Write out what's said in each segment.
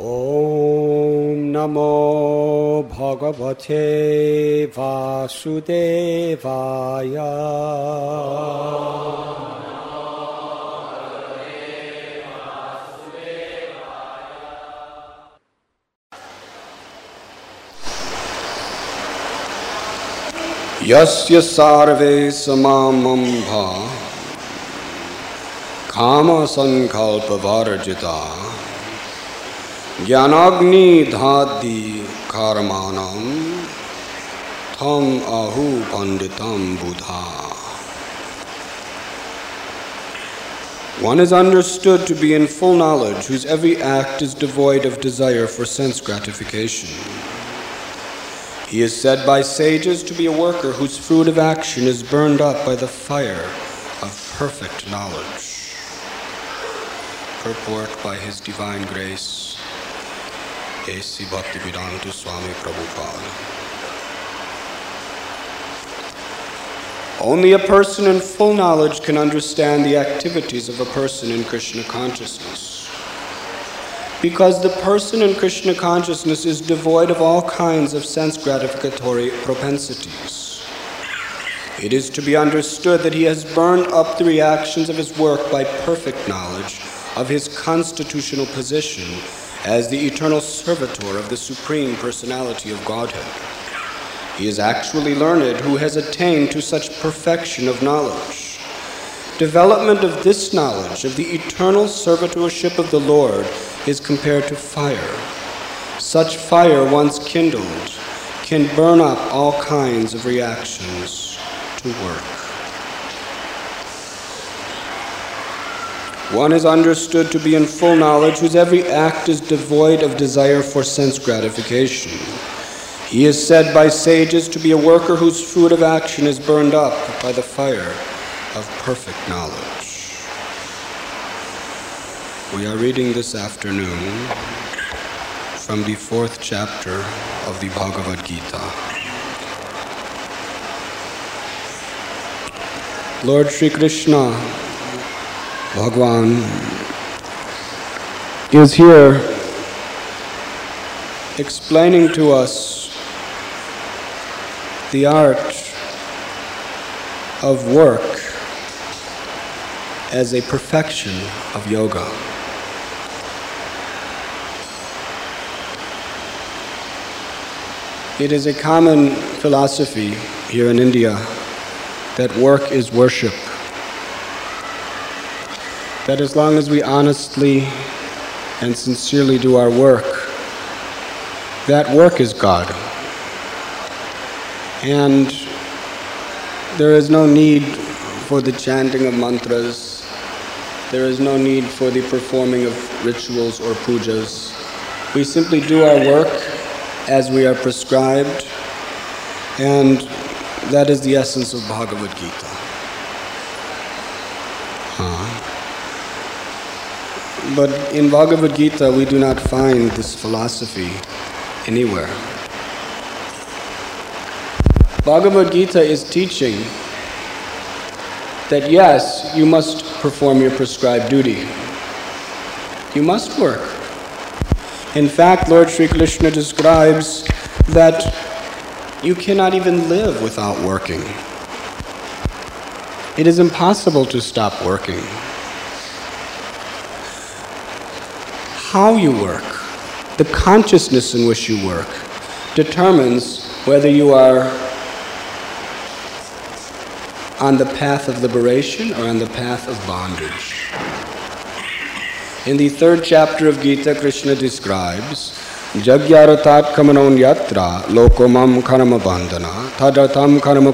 ॐ नमो भगवते वासुदेवाय यस्य सर्वे समामम्भा कामसङ्कल्पवर्जिता ज्ञानाग्निधादि कर्माणं थम आहु पंडितम buddha. One is understood to be in full knowledge whose every act is devoid of desire for sense gratification. He is said by sages to be a worker whose fruit of action is burned up by the fire of perfect knowledge. Purport by His Divine Grace, Prabhupada. Only a person in full knowledge can understand the activities of a person in Krishna consciousness because the person in Krishna consciousness is devoid of all kinds of sense gratificatory propensities. It is to be understood that he has burned up the reactions of his work by perfect knowledge of his constitutional position as the eternal servitor of the Supreme Personality of Godhead. He is actually learned who has attained to such perfection of knowledge. Development of this knowledge of the eternal servitorship of the Lord is compared to fire. Such fire, once kindled, can burn up all kinds of reactions to work. One is understood to be in full knowledge whose every act is devoid of desire for sense gratification. He is said by sages to be a worker whose fruit of action is burned up by the fire of perfect knowledge. We are reading this afternoon from the fourth chapter of the Bhagavad Gita. Lord Sri Krishna, Bhagwan, is here explaining to us the art of work as a perfection of yoga. It is a common philosophy here in India that work is worship. That as long as we honestly and sincerely do our work, that work is God. And there is no need for the chanting of mantras. There is no need for the performing of rituals or pujas. We simply do our work as we are prescribed, and that is the essence of Bhagavad Gita. Uh, but in Bhagavad Gita, we do not find this philosophy anywhere. Bhagavad Gita is teaching that yes, you must perform your prescribed duty. You must work. In fact, Lord Sri Krishna describes that you cannot even live without working. It is impossible to stop working. How you work, the consciousness in which you work, determines whether you are on the path of liberation or on the path of bondage. In the third chapter of Gita, Krishna describes Jagyaratat kamanon yatra lokomam karma tadatam karma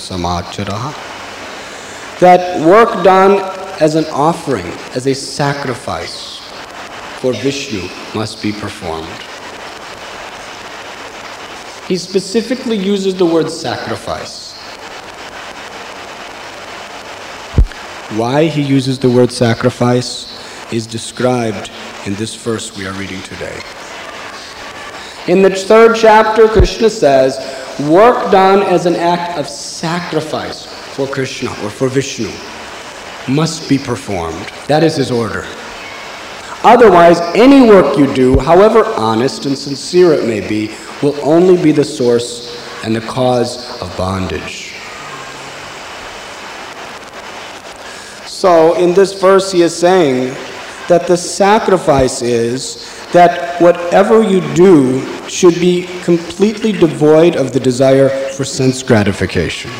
samachara. That work done as an offering, as a sacrifice for Vishnu must be performed. He specifically uses the word sacrifice. Why he uses the word sacrifice is described in this verse we are reading today. In the third chapter, Krishna says, work done as an act of sacrifice for Krishna or for Vishnu must be performed. That is his order. Otherwise, any work you do, however honest and sincere it may be, will only be the source and the cause of bondage. So, in this verse, he is saying that the sacrifice is that whatever you do should be completely devoid of the desire for sense gratification.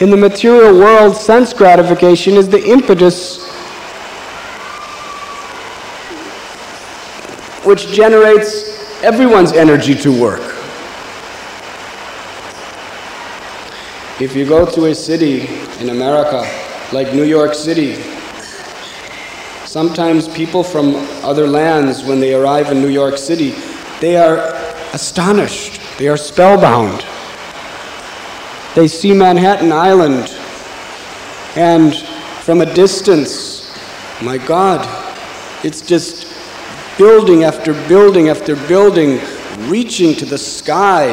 In the material world, sense gratification is the impetus which generates everyone's energy to work. If you go to a city in America like New York City, sometimes people from other lands, when they arrive in New York City, they are astonished, they are spellbound. They see Manhattan Island, and from a distance, my God, it's just building after building after building, reaching to the sky.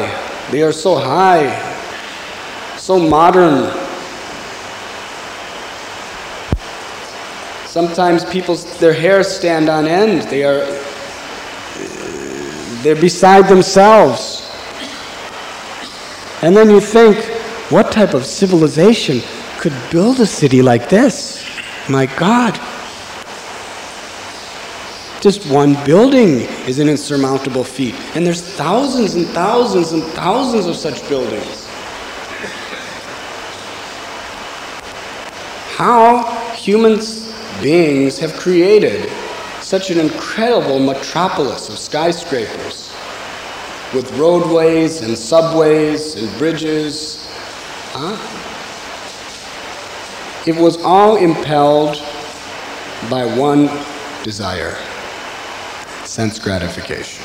They are so high, so modern. Sometimes people's their hair stand on end. They are they're beside themselves. And then you think, what type of civilization could build a city like this? My God. Just one building is an insurmountable feat. And there's thousands and thousands and thousands of such buildings. How human beings have created such an incredible metropolis of skyscrapers with roadways and subways and bridges. Huh? It was all impelled by one desire sense gratification.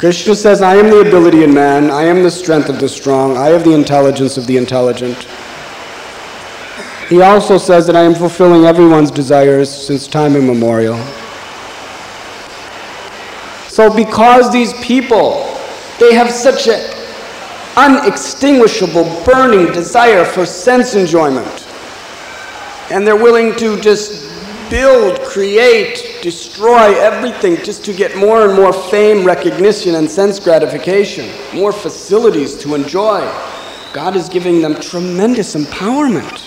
Krishna says, I am the ability in man, I am the strength of the strong, I have the intelligence of the intelligent. He also says that I am fulfilling everyone's desires since time immemorial. So, because these people, they have such an unextinguishable, burning desire for sense enjoyment, and they're willing to just build, create, destroy everything just to get more and more fame, recognition, and sense gratification, more facilities to enjoy. God is giving them tremendous empowerment.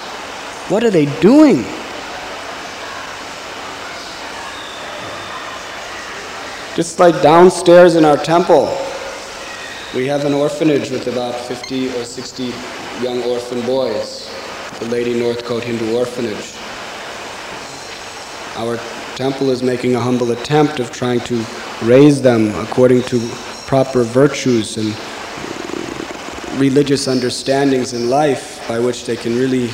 What are they doing? Just like downstairs in our temple, we have an orphanage with about 50 or 60 young orphan boys the Lady Northcote Hindu Orphanage. Our temple is making a humble attempt of trying to raise them according to proper virtues and religious understandings in life by which they can really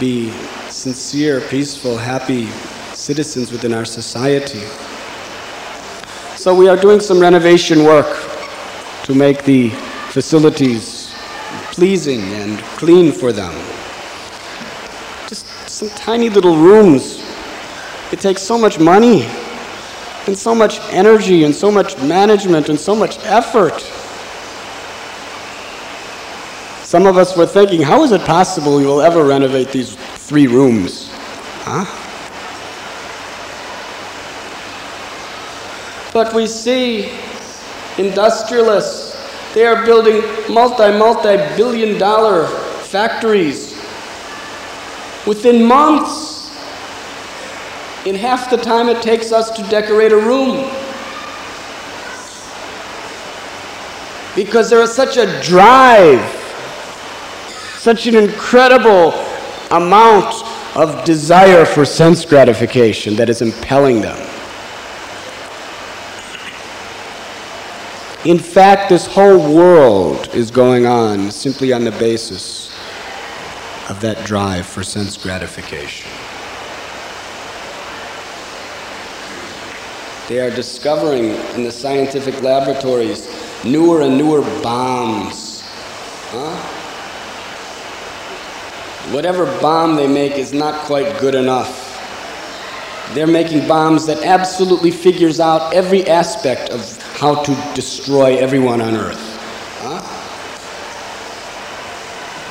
be sincere, peaceful, happy citizens within our society. So we are doing some renovation work to make the facilities pleasing and clean for them some tiny little rooms. It takes so much money and so much energy and so much management and so much effort. Some of us were thinking, how is it possible we will ever renovate these three rooms? Huh? But we see industrialists, they are building multi, multi billion dollar factories within months, in half the time it takes us to decorate a room. Because there is such a drive, such an incredible amount of desire for sense gratification that is impelling them. In fact, this whole world is going on simply on the basis of that drive for sense gratification. They are discovering in the scientific laboratories newer and newer bombs. Huh? Whatever bomb they make is not quite good enough. They're making bombs that absolutely figures out every aspect of how to destroy everyone on earth. Huh?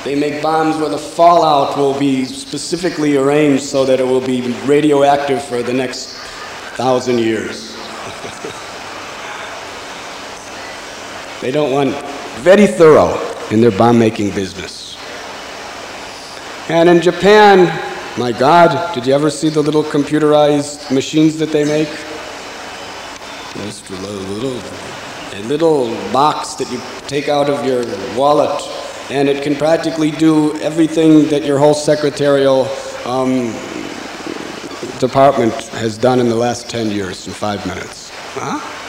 They make bombs where the fallout will be specifically arranged so that it will be radioactive for the next thousand years. they don't want very thorough in their bomb making business. And in Japan, my God, did you ever see the little computerized machines that they make? Just a little, a little box that you take out of your wallet and it can practically do everything that your whole secretarial um, department has done in the last 10 years in five minutes. Huh?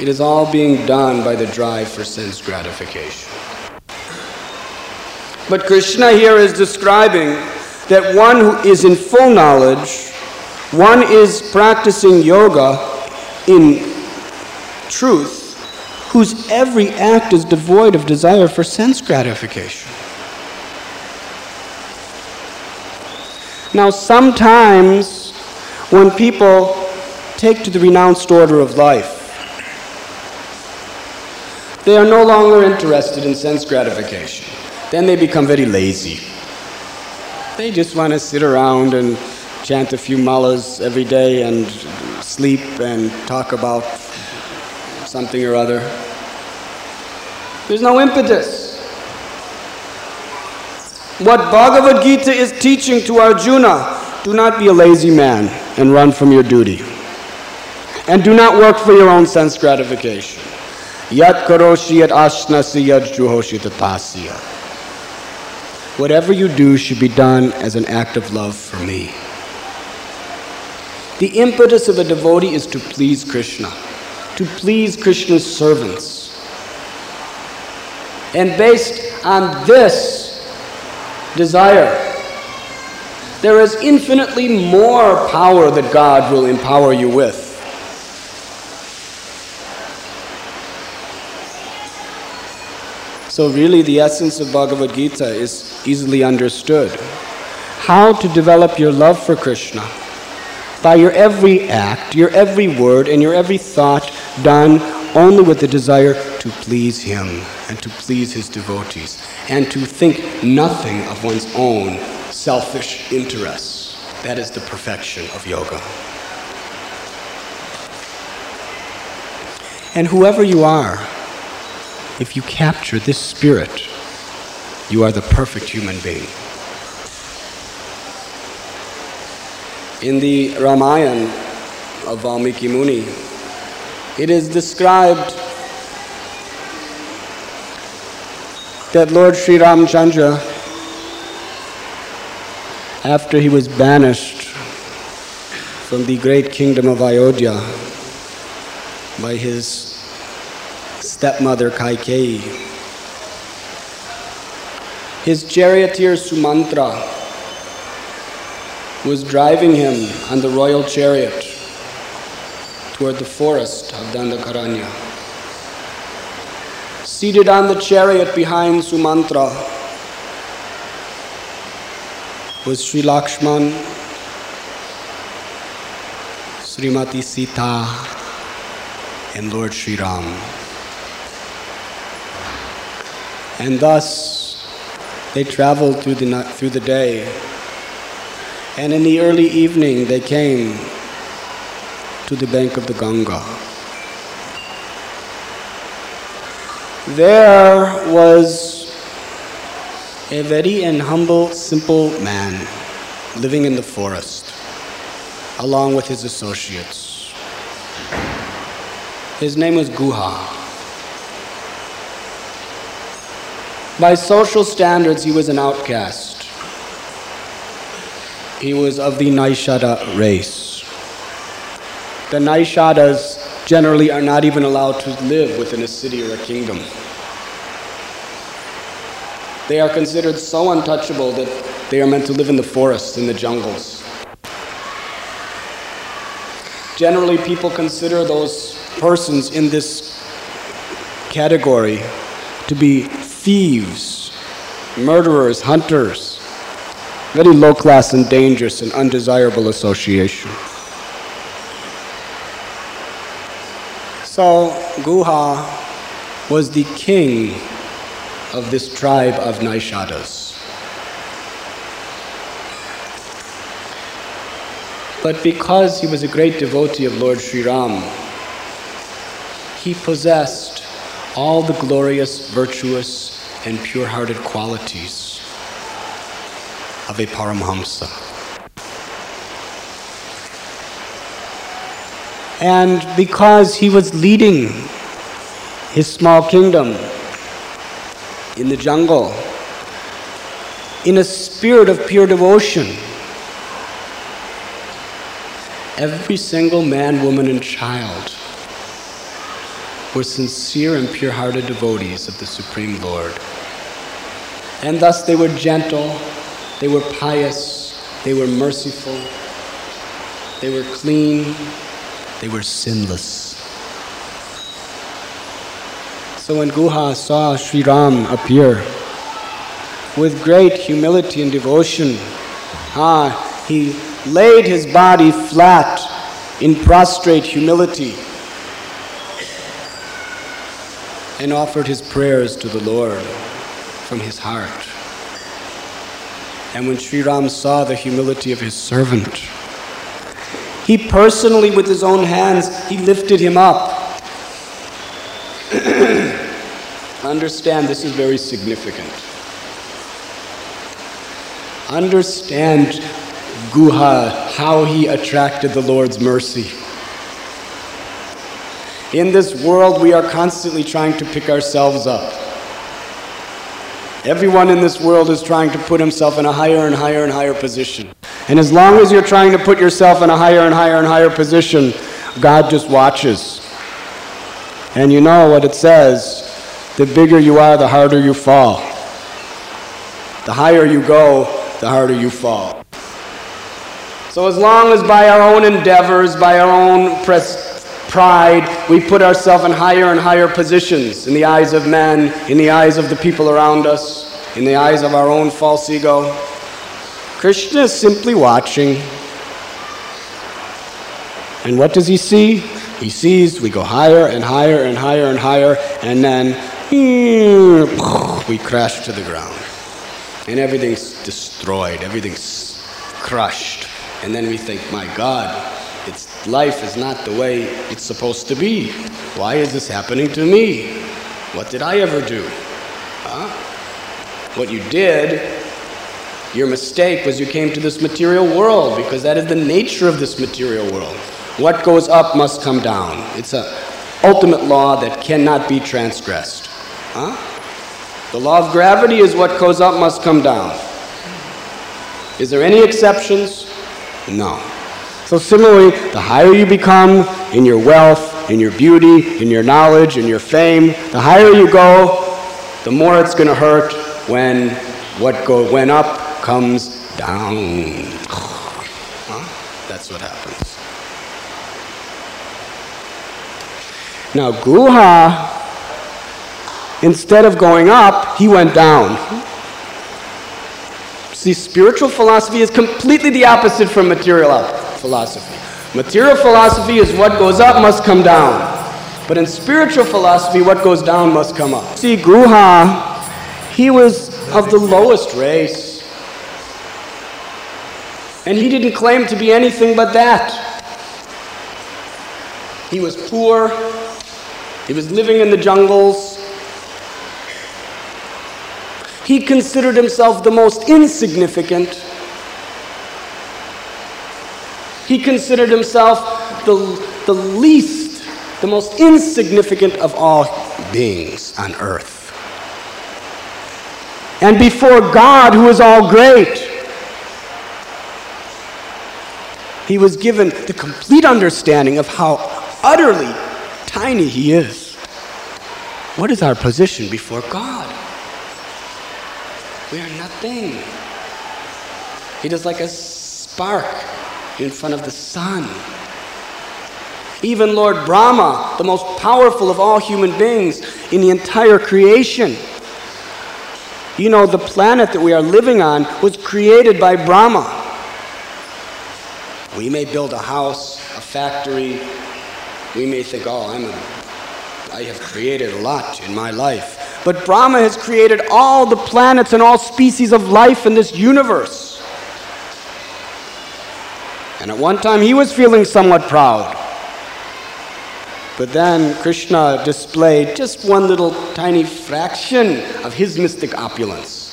It is all being done by the drive for sense gratification. But Krishna here is describing that one who is in full knowledge, one is practicing yoga in truth, whose every act is devoid of desire for sense gratification. Now, sometimes when people take to the renounced order of life, they are no longer interested in sense gratification. Then they become very lazy. They just want to sit around and chant a few malas every day and sleep and talk about something or other. There's no impetus. What Bhagavad Gita is teaching to Arjuna do not be a lazy man and run from your duty. And do not work for your own sense gratification. Yat karoshi yat ashnasi yat juhoshi tatasya. Whatever you do should be done as an act of love for me. The impetus of a devotee is to please Krishna to please Krishna's servants. And based on this desire, there is infinitely more power that God will empower you with. So, really, the essence of Bhagavad Gita is easily understood. How to develop your love for Krishna by your every act, your every word, and your every thought done only with the desire to please Him and to please His devotees, and to think nothing of one's own selfish interests. That is the perfection of yoga. And whoever you are, if you capture this spirit, you are the perfect human being. In the Ramayana of Valmiki Muni, it is described that Lord Sri Ramchandra, after he was banished from the great kingdom of Ayodhya by his stepmother Kaikeyi, his charioteer Sumantra was driving him on the royal chariot toward the forest of Dandakaranya. Seated on the chariot behind Sumantra was Sri Lakshman, Srimati Sita, and Lord Sri Ram. And thus they traveled through the, through the day and in the early evening, they came to the bank of the Ganga. There was a very and humble, simple man living in the forest, along with his associates. His name was Guha. By social standards, he was an outcast. He was of the Naishada race. The Naishadas generally are not even allowed to live within a city or a kingdom. They are considered so untouchable that they are meant to live in the forests, in the jungles. Generally, people consider those persons in this category to be thieves, murderers, hunters, very low class and dangerous and undesirable association. So Guha was the king of this tribe of Naishadas. But because he was a great devotee of Lord Sri Ram, he possessed all the glorious, virtuous, and pure hearted qualities of a Paramhamsa. And because he was leading his small kingdom in the jungle in a spirit of pure devotion, every single man, woman, and child were sincere and pure hearted devotees of the Supreme Lord. And thus they were gentle, they were pious, they were merciful, they were clean, they were sinless. So when Guha saw Sri Ram appear with great humility and devotion, ah, he laid his body flat in prostrate humility and offered his prayers to the Lord from his heart. And when Sri Ram saw the humility of his servant, he personally, with his own hands, he lifted him up. Understand, this is very significant. Understand, Guha, how he attracted the Lord's mercy. In this world, we are constantly trying to pick ourselves up. Everyone in this world is trying to put himself in a higher and higher and higher position. And as long as you're trying to put yourself in a higher and higher and higher position, God just watches. And you know what it says the bigger you are, the harder you fall. The higher you go, the harder you fall. So, as long as by our own endeavors, by our own pres- pride, we put ourselves in higher and higher positions in the eyes of men, in the eyes of the people around us, in the eyes of our own false ego, Krishna is simply watching. And what does he see? He sees we go higher and higher and higher and higher, and then we crash to the ground. And everything's destroyed, everything's crushed. And then we think, my God, life is not the way it's supposed to be. Why is this happening to me? What did I ever do? Huh? What you did, your mistake was you came to this material world because that is the nature of this material world. What goes up must come down. It's an ultimate law that cannot be transgressed. Huh? The law of gravity is what goes up must come down. Is there any exceptions? No. So, similarly, the higher you become in your wealth, in your beauty, in your knowledge, in your fame, the higher you go, the more it's going to hurt when what go, went up comes down. Huh? That's what happens. Now, Guha Instead of going up, he went down. See, spiritual philosophy is completely the opposite from material philosophy. Material philosophy is what goes up must come down. But in spiritual philosophy, what goes down must come up. See, Guha, he was of the lowest race. And he didn't claim to be anything but that. He was poor. He was living in the jungles. He considered himself the most insignificant. He considered himself the, the least, the most insignificant of all beings on earth. And before God, who is all great, he was given the complete understanding of how utterly tiny he is. What is our position before God? We are nothing. It is like a spark in front of the sun. Even Lord Brahma, the most powerful of all human beings in the entire creation. You know, the planet that we are living on was created by Brahma. We may build a house, a factory. We may think, oh, I'm a, I have created a lot in my life. But Brahma has created all the planets and all species of life in this universe. And at one time he was feeling somewhat proud. But then Krishna displayed just one little tiny fraction of his mystic opulence.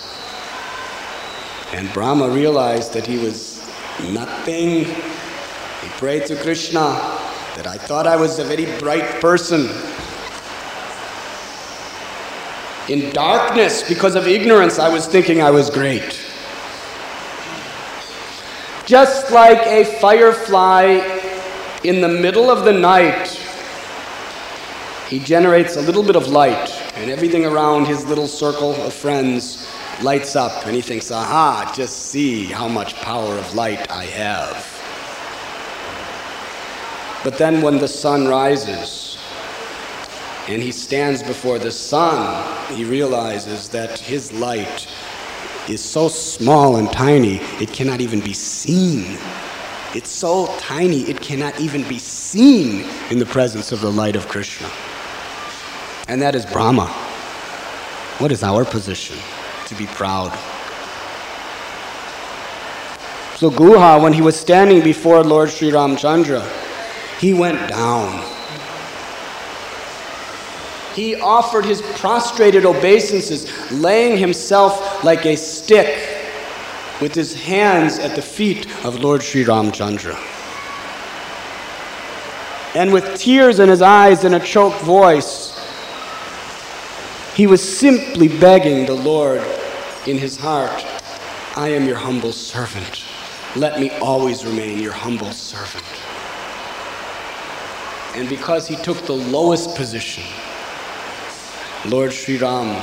And Brahma realized that he was nothing. He prayed to Krishna that I thought I was a very bright person. In darkness, because of ignorance, I was thinking I was great. Just like a firefly in the middle of the night he generates a little bit of light, and everything around his little circle of friends lights up, and he thinks, aha, just see how much power of light I have. But then when the sun rises, and he stands before the sun, he realizes that his light is so small and tiny, it cannot even be seen. It's so tiny, it cannot even be seen in the presence of the light of Krishna and that is Brahma. What is our position? To be proud. So Guha, when he was standing before Lord Sri Ramchandra, he went down. He offered his prostrated obeisances, laying himself like a stick with his hands at the feet of Lord Sri Ramchandra. And with tears in his eyes and a choked voice, he was simply begging the Lord in his heart, I am your humble servant. Let me always remain your humble servant. And because he took the lowest position, Lord Sri Ram,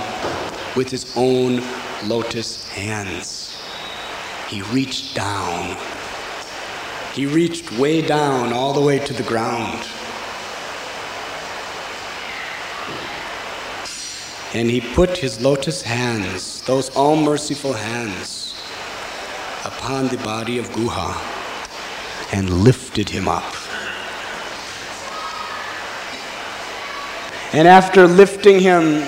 with his own lotus hands, he reached down. He reached way down, all the way to the ground. And he put his lotus hands, those all merciful hands, upon the body of Guha and lifted him up. And after lifting him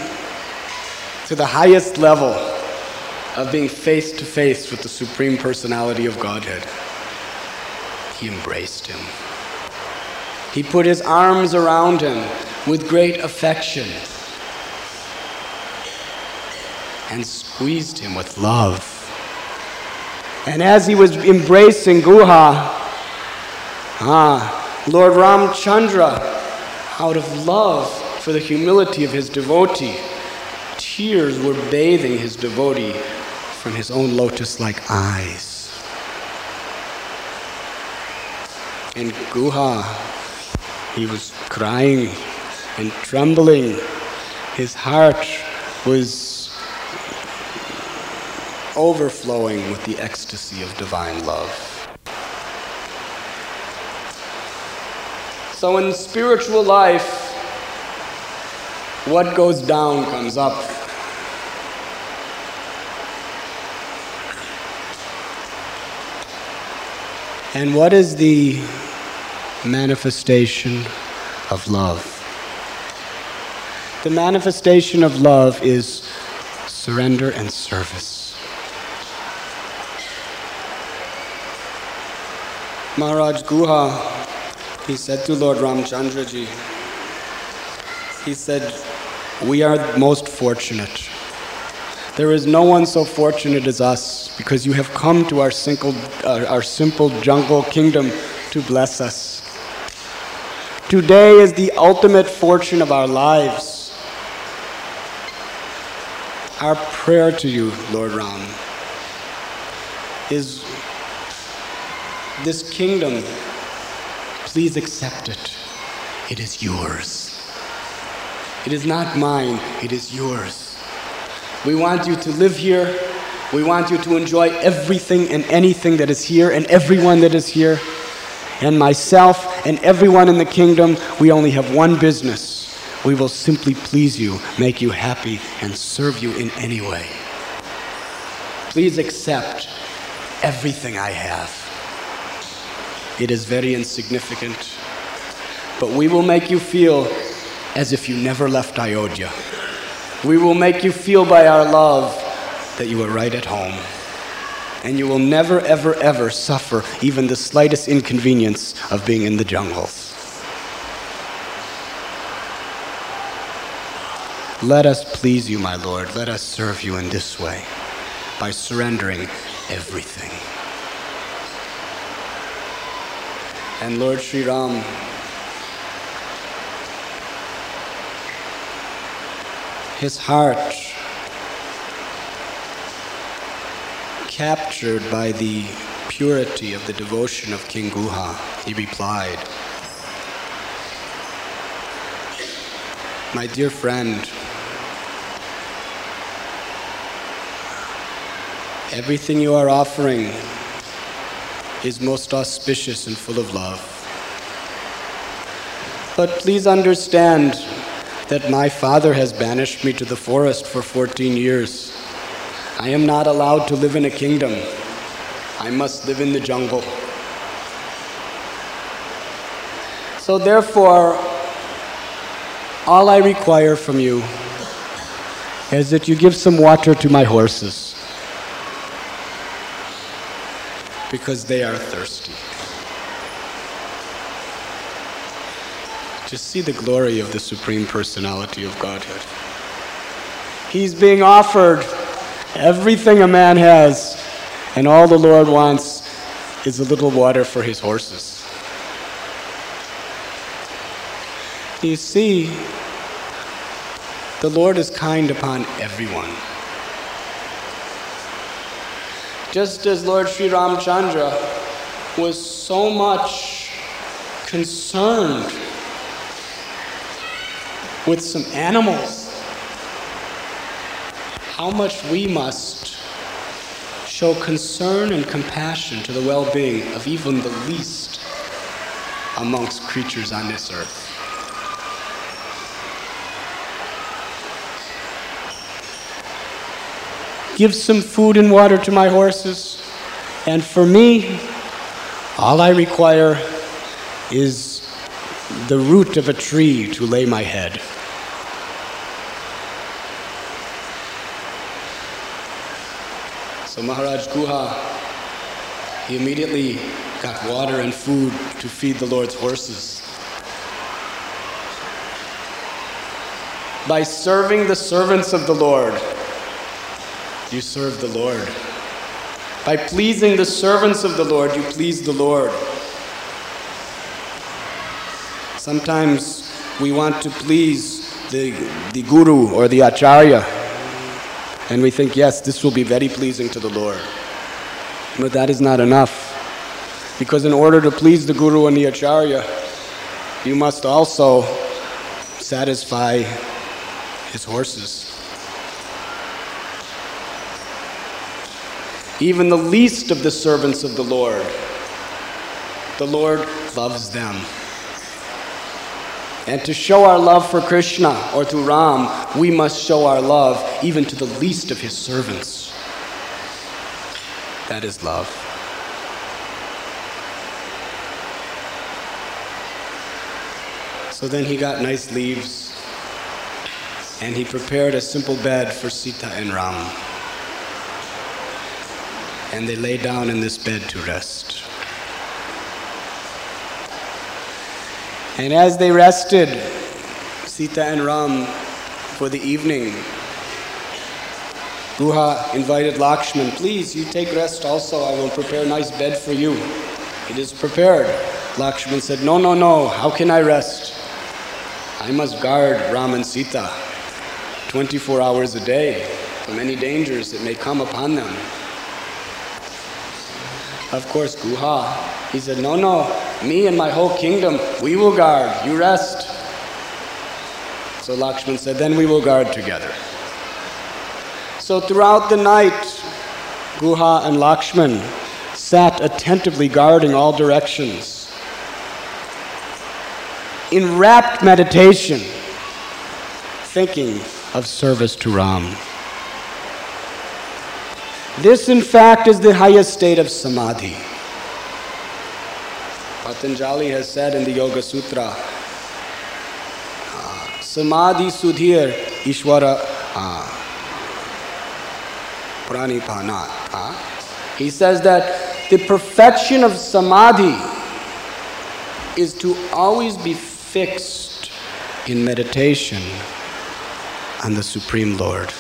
to the highest level of being face to face with the Supreme Personality of Godhead, he embraced him. He put his arms around him with great affection and squeezed him with love. And as he was embracing Guha, ah, Lord Ramchandra, out of love for the humility of his devotee, tears were bathing his devotee from his own lotus like eyes. And Guha, he was crying and trembling. His heart was overflowing with the ecstasy of divine love. So in spiritual life, what goes down comes up. And what is the manifestation of love? The manifestation of love is surrender and service. Maharaj Guha, he said to Lord Ramchandraji, he said, We are most fortunate. There is no one so fortunate as us because you have come to our simple, uh, our simple jungle kingdom to bless us. Today is the ultimate fortune of our lives. Our prayer to you, Lord Ram, is this kingdom, please accept it. It is yours. It is not mine, it is yours. We want you to live here. We want you to enjoy everything and anything that is here and everyone that is here. And myself and everyone in the kingdom, we only have one business. We will simply please you, make you happy, and serve you in any way. Please accept everything I have. It is very insignificant. But we will make you feel as if you never left Ayodhya. We will make you feel by our love that you are right at home. And you will never, ever, ever suffer even the slightest inconvenience of being in the jungles. Let us please you, my Lord. Let us serve you in this way by surrendering everything. And Lord Sri Ram, his heart captured by the purity of the devotion of King Guha, he replied, My dear friend, everything you are offering is most auspicious and full of love. But please understand that my father has banished me to the forest for 14 years. I am not allowed to live in a kingdom. I must live in the jungle. So, therefore, all I require from you is that you give some water to my horses because they are thirsty. Just see the glory of the Supreme Personality of Godhead. He's being offered everything a man has, and all the Lord wants is a little water for his horses. You see, the Lord is kind upon everyone. Just as Lord Sri Ramchandra was so much concerned with some animals, how much we must show concern and compassion to the well being of even the least amongst creatures on this earth. Give some food and water to my horses. And for me, all I require is the root of a tree to lay my head. So Maharaj Guha, he immediately got water and food to feed the Lord's horses. By serving the servants of the Lord, you serve the Lord. By pleasing the servants of the Lord, you please the Lord. Sometimes we want to please the, the guru or the acharya, and we think, yes, this will be very pleasing to the Lord. But that is not enough. Because in order to please the guru and the acharya, you must also satisfy his horses. even the least of the servants of the Lord. The Lord loves them. And to show our love for Krishna or to Ram, we must show our love even to the least of his servants. That is love. So then he got nice leaves and he prepared a simple bed for Sita and Ram and they lay down in this bed to rest. And as they rested, Sita and Ram, for the evening, Guha invited Lakshman, please, you take rest also. I will prepare a nice bed for you. It is prepared. Lakshman said, No, no, no. How can I rest? I must guard Ram and Sita 24 hours a day from any dangers that may come upon them. Of course, Guha. He said, No, no, me and my whole kingdom, we will guard. You rest. So Lakshman said, Then we will guard together. So throughout the night, Guha and Lakshman sat attentively guarding all directions. In rapt meditation, thinking of service to Ram. This, in fact, is the highest state of samadhi. Patanjali has said in the Yoga Sutra uh, Samadhi Sudhir Ishwara uh, Pranipanat. Uh. He says that the perfection of Samadhi is to always be fixed in meditation on the Supreme Lord.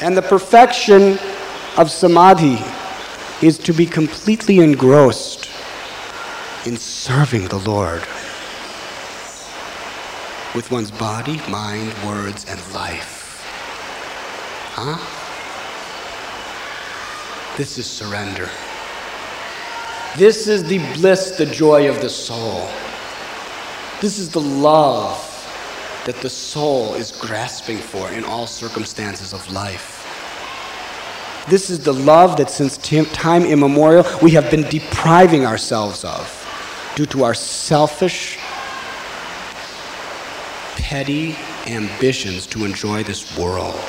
And the perfection of Samadhi is to be completely engrossed in serving the Lord with one's body, mind, words, and life. Huh? This is surrender. This is the bliss, the joy of the soul. This is the love that the soul is grasping for in all circumstances of life. This is the love that since time immemorial we have been depriving ourselves of due to our selfish, petty ambitions to enjoy this world.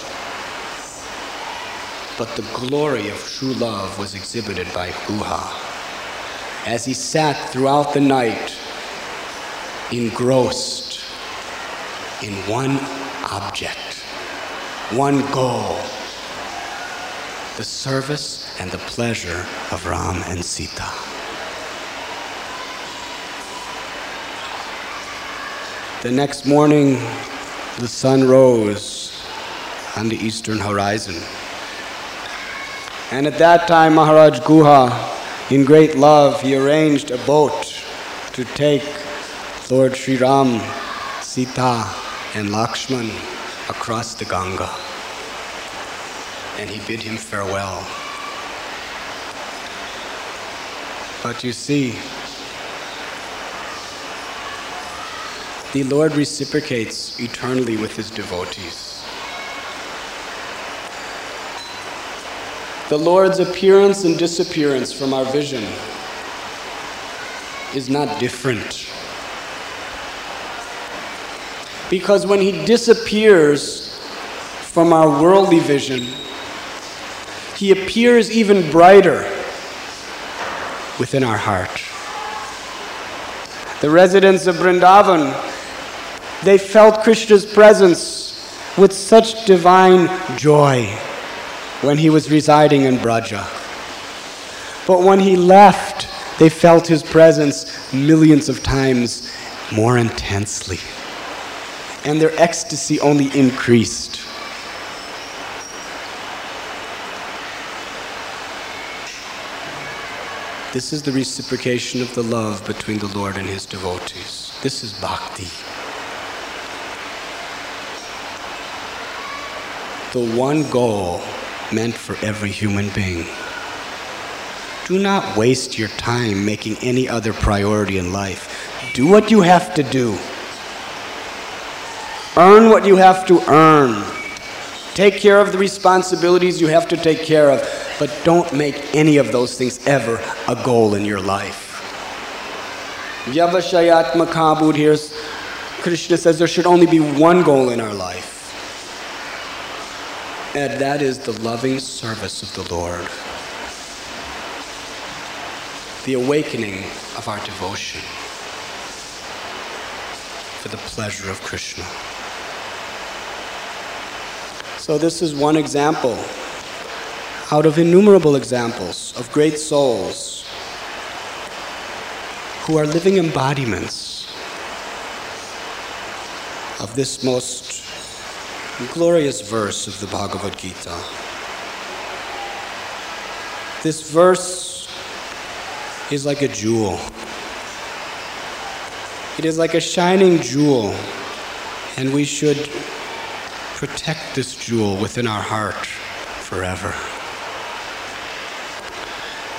But the glory of true love was exhibited by Guha as he sat throughout the night engrossed in one object, one goal the service and the pleasure of Ram and Sita. The next morning, the sun rose on the eastern horizon. And at that time, Maharaj Guha, in great love, he arranged a boat to take Lord Sri Ram, Sita, and Lakshman across the Ganga. And he bid him farewell. But you see, the Lord reciprocates eternally with his devotees. The Lord's appearance and disappearance from our vision is not different. Because when he disappears from our worldly vision, he appears even brighter within our heart. The residents of Vrindavan, they felt Krishna's presence with such divine joy when he was residing in Braja. But when he left, they felt his presence millions of times more intensely and their ecstasy only increased. This is the reciprocation of the love between the Lord and his devotees. This is bhakti. The one goal meant for every human being. Do not waste your time making any other priority in life. Do what you have to do. Earn what you have to earn. Take care of the responsibilities you have to take care of, but don't make any of those things ever a goal in your life. Vyavashayatma here, Krishna says there should only be one goal in our life. And that is the loving service of the Lord. The awakening of our devotion for the pleasure of Krishna. So, this is one example out of innumerable examples of great souls who are living embodiments of this most glorious verse of the Bhagavad Gita. This verse is like a jewel. It is like a shining jewel, and we should protect this jewel within our heart forever.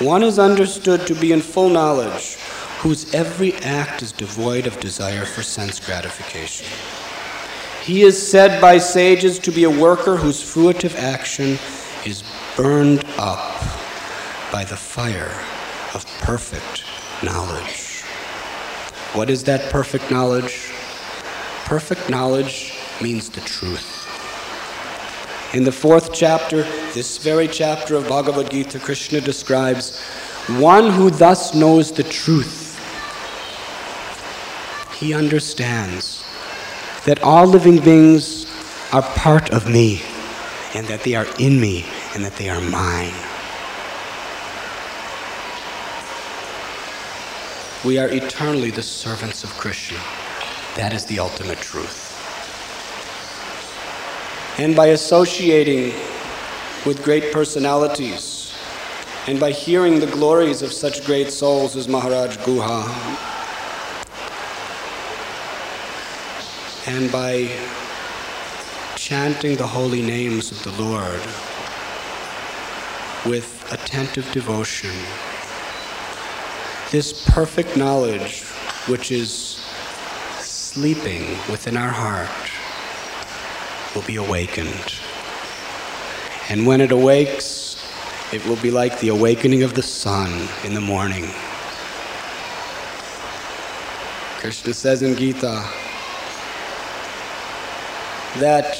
One is understood to be in full knowledge, whose every act is devoid of desire for sense gratification. He is said by sages to be a worker whose fruitive action is burned up by the fire of perfect knowledge. What is that perfect knowledge? Perfect knowledge means the truth. In the fourth chapter, this very chapter of Bhagavad Gita, Krishna describes one who thus knows the truth. he understands that all living beings are part of me, and that they are in me, and that they are mine. We are eternally the servants of Krishna. That is the ultimate truth. And by associating with great personalities, and by hearing the glories of such great souls as Maharaj Guha, and by chanting the holy names of the Lord with attentive devotion, this perfect knowledge which is sleeping within our heart will be awakened. And when it awakes, it will be like the awakening of the sun in the morning. Krishna says in Gita that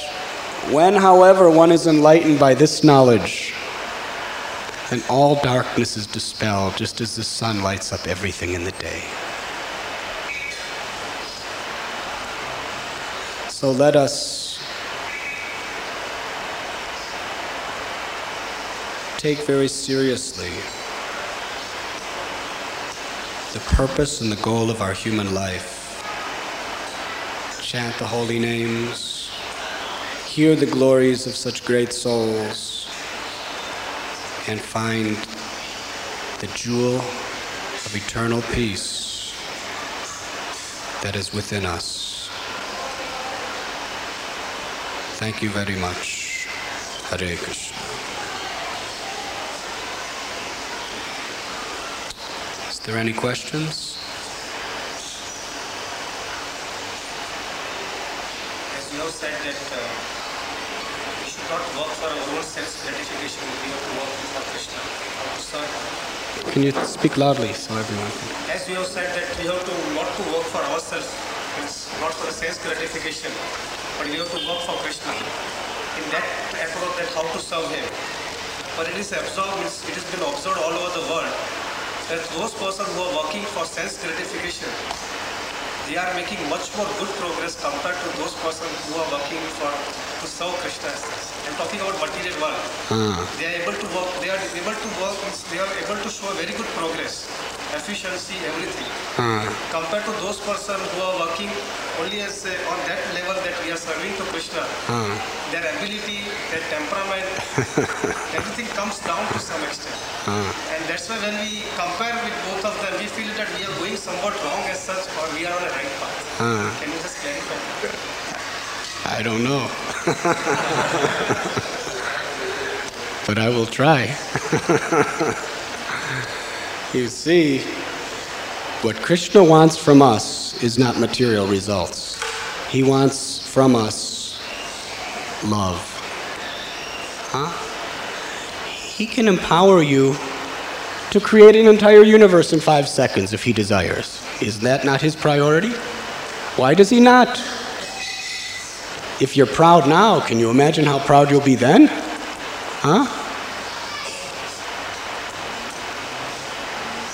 when, however, one is enlightened by this knowledge, then all darkness is dispelled just as the sun lights up everything in the day. So let us take very seriously the purpose and the goal of our human life. Chant the holy names, hear the glories of such great souls, and find the jewel of eternal peace that is within us. Thank you very much. Hare Krishna. Is there any questions? As you have said that uh, we should not work for our own self gratification, we have to work for Krishna. So, Can you speak loudly so everyone can? as you have said that we have to not to work for ourselves, it's not for the sense gratification, but we have to work for Krishna. In that approach, that how to serve Him. But it is observed, it has been observed all over the world that those persons who are working for sense gratification, they are making much more good progress compared to those persons who are working for to serve Krishna. I'm talking about material world. Mm. They are able to work. They are able to work. They are able to show very good progress, efficiency, everything. ah, Compared to those persons who are working only as uh, on that level that we are serving to Krishna, ah. their ability, their temperament, everything comes down to some extent. Ah. And that's why when we compare with both of them, we feel that we are going somewhat wrong as such, or we are on a right path. Can you just clarify? I don't know. but I will try. you see, what Krishna wants from us is not material results. He wants from us love. Huh? He can empower you to create an entire universe in five seconds if he desires. Is that not his priority? Why does he not? If you're proud now, can you imagine how proud you'll be then? Huh?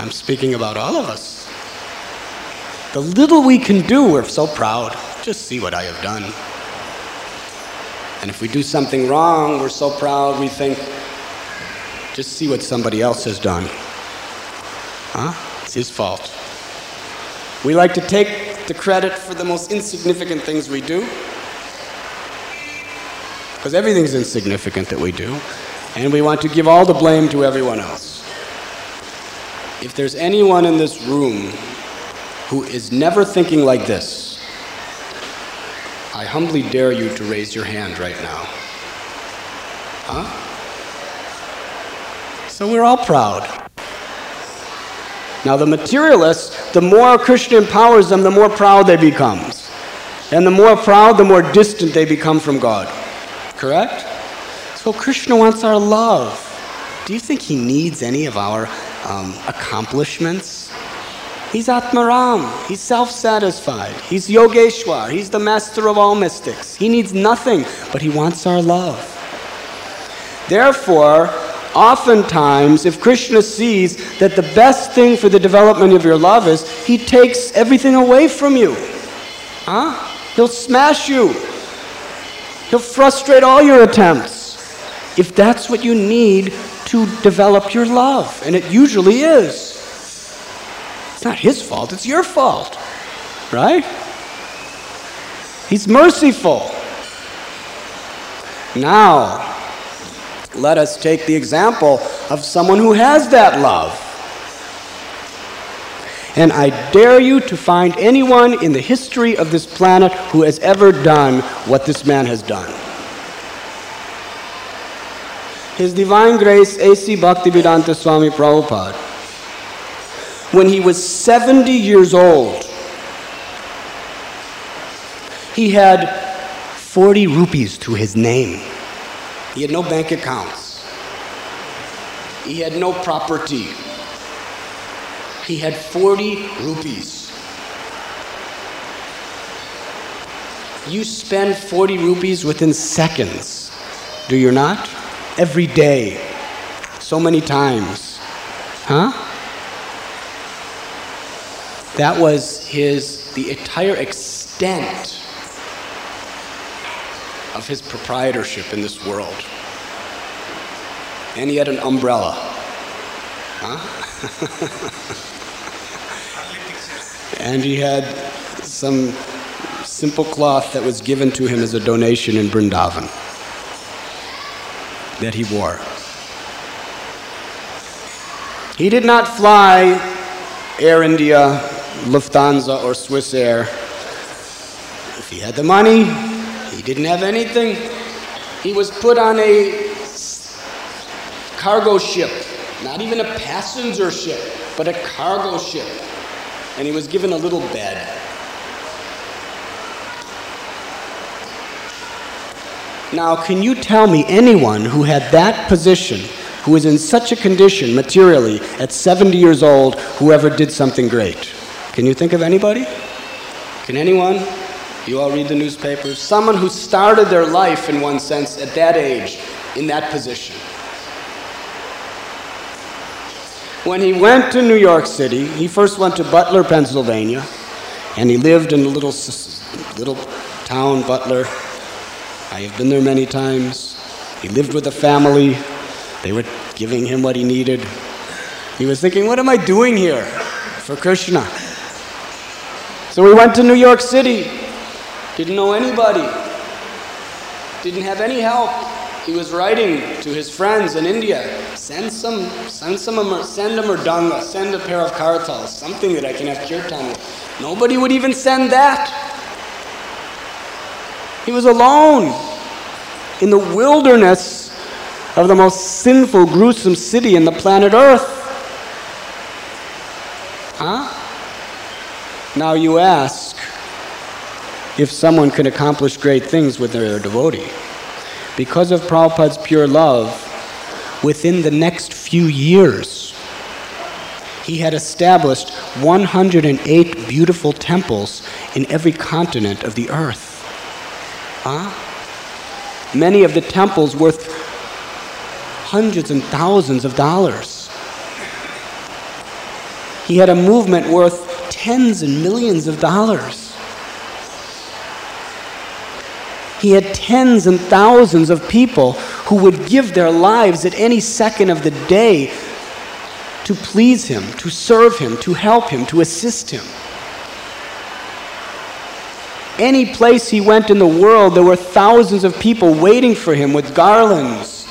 I'm speaking about all of us. The little we can do, we're so proud. Just see what I have done. And if we do something wrong, we're so proud we think, just see what somebody else has done. Huh? It's his fault. We like to take the credit for the most insignificant things we do because everything's insignificant that we do, and we want to give all the blame to everyone else. If there's anyone in this room who is never thinking like this, I humbly dare you to raise your hand right now. Huh? So we're all proud. Now, the materialists, the more Krishna empowers them, the more proud they become. And the more proud, the more distant they become from God. Correct? So Krishna wants our love. Do you think he needs any of our um, accomplishments? He's Atmaram. He's self satisfied. He's Yogeshwar. He's the master of all mystics. He needs nothing, but he wants our love. Therefore, oftentimes, if Krishna sees that the best thing for the development of your love is, he takes everything away from you. Huh? He'll smash you. He'll frustrate all your attempts. If that's what you need to develop your love, and it usually is. It's not his fault, it's your fault. Right? He's merciful. Now, let us take the example of someone who has that love. And I dare you to find anyone in the history of this planet who has ever done what this man has done. His Divine Grace A.C. Bhaktivedanta Swami Prabhupada, when he was 70 years old, he had 40 rupees to his name. He had no bank accounts. He had no property. He had 40 rupees. You spend 40 rupees within seconds, do you not? Every day, so many times. Huh? That was his, the entire extent of his proprietorship in this world. And he had an umbrella. Huh? and he had some simple cloth that was given to him as a donation in Brindavan that he wore. He did not fly Air India, Lufthansa, or Swiss Air. If he had the money, he didn't have anything. He was put on a cargo ship, not even a passenger ship, but a cargo ship and he was given a little bed. Now, can you tell me anyone who had that position, who was in such a condition materially at 70 years old, who ever did something great? Can you think of anybody? Can anyone? You all read the newspapers? Someone who started their life, in one sense, at that age, in that position. When he went to New York City, he first went to Butler, Pennsylvania, and he lived in a little, little town, Butler. I have been there many times. He lived with a family. They were giving him what he needed. He was thinking, what am I doing here for Krishna? So we went to New York City. Didn't know anybody. Didn't have any help. He was writing to his friends in India, send some, send some, send a mridanga, send a pair of kartals, something that I can have kirtan with. Nobody would even send that. He was alone in the wilderness of the most sinful, gruesome city in the planet Earth. Huh? Now you ask if someone can accomplish great things with their devotee because of Prabhupada's pure love, within the next few years, he had established 108 beautiful temples in every continent of the earth. Huh? Many of the temples worth hundreds and thousands of dollars. He had a movement worth tens and millions of dollars. He had tens and thousands of people who would give their lives at any second of the day to please him, to serve him, to help him, to assist him. Any place he went in the world, there were thousands of people waiting for him with garlands,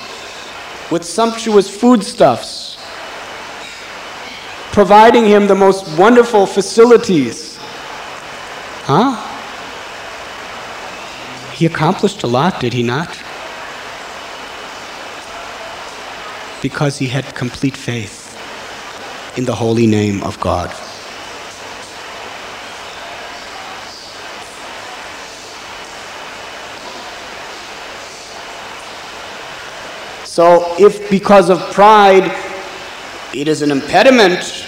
with sumptuous foodstuffs, providing him the most wonderful facilities. Huh? He accomplished a lot, did he not? Because he had complete faith in the holy name of God. So, if because of pride it is an impediment,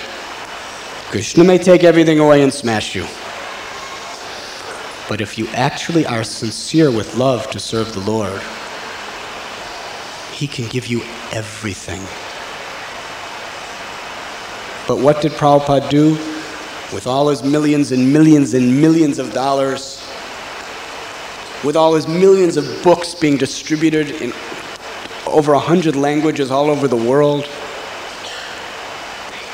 Krishna may take everything away and smash you. But if you actually are sincere with love to serve the Lord, He can give you everything. But what did Prabhupada do? With all his millions and millions and millions of dollars, with all his millions of books being distributed in over a hundred languages all over the world,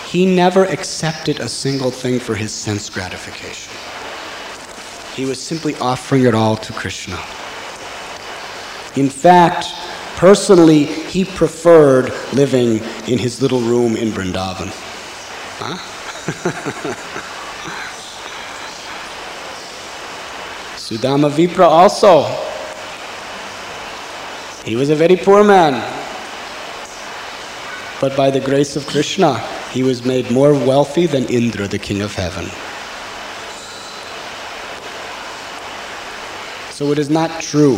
he never accepted a single thing for his sense gratification. He was simply offering it all to Krishna. In fact, personally, he preferred living in his little room in Vrindavan. Huh? Sudama Vipra also. He was a very poor man. But by the grace of Krishna, he was made more wealthy than Indra, the king of heaven. So it is not true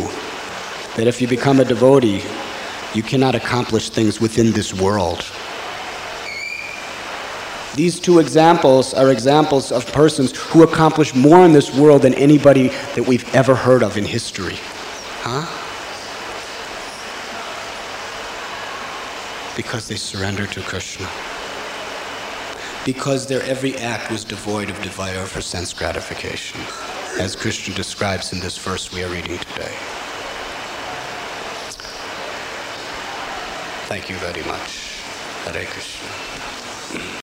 that if you become a devotee, you cannot accomplish things within this world. These two examples are examples of persons who accomplish more in this world than anybody that we've ever heard of in history. Huh? Because they surrendered to Krishna. Because their every act was devoid of desire for sense gratification, as Krishna describes in this verse we are reading today. Thank you very much. Hare Krishna.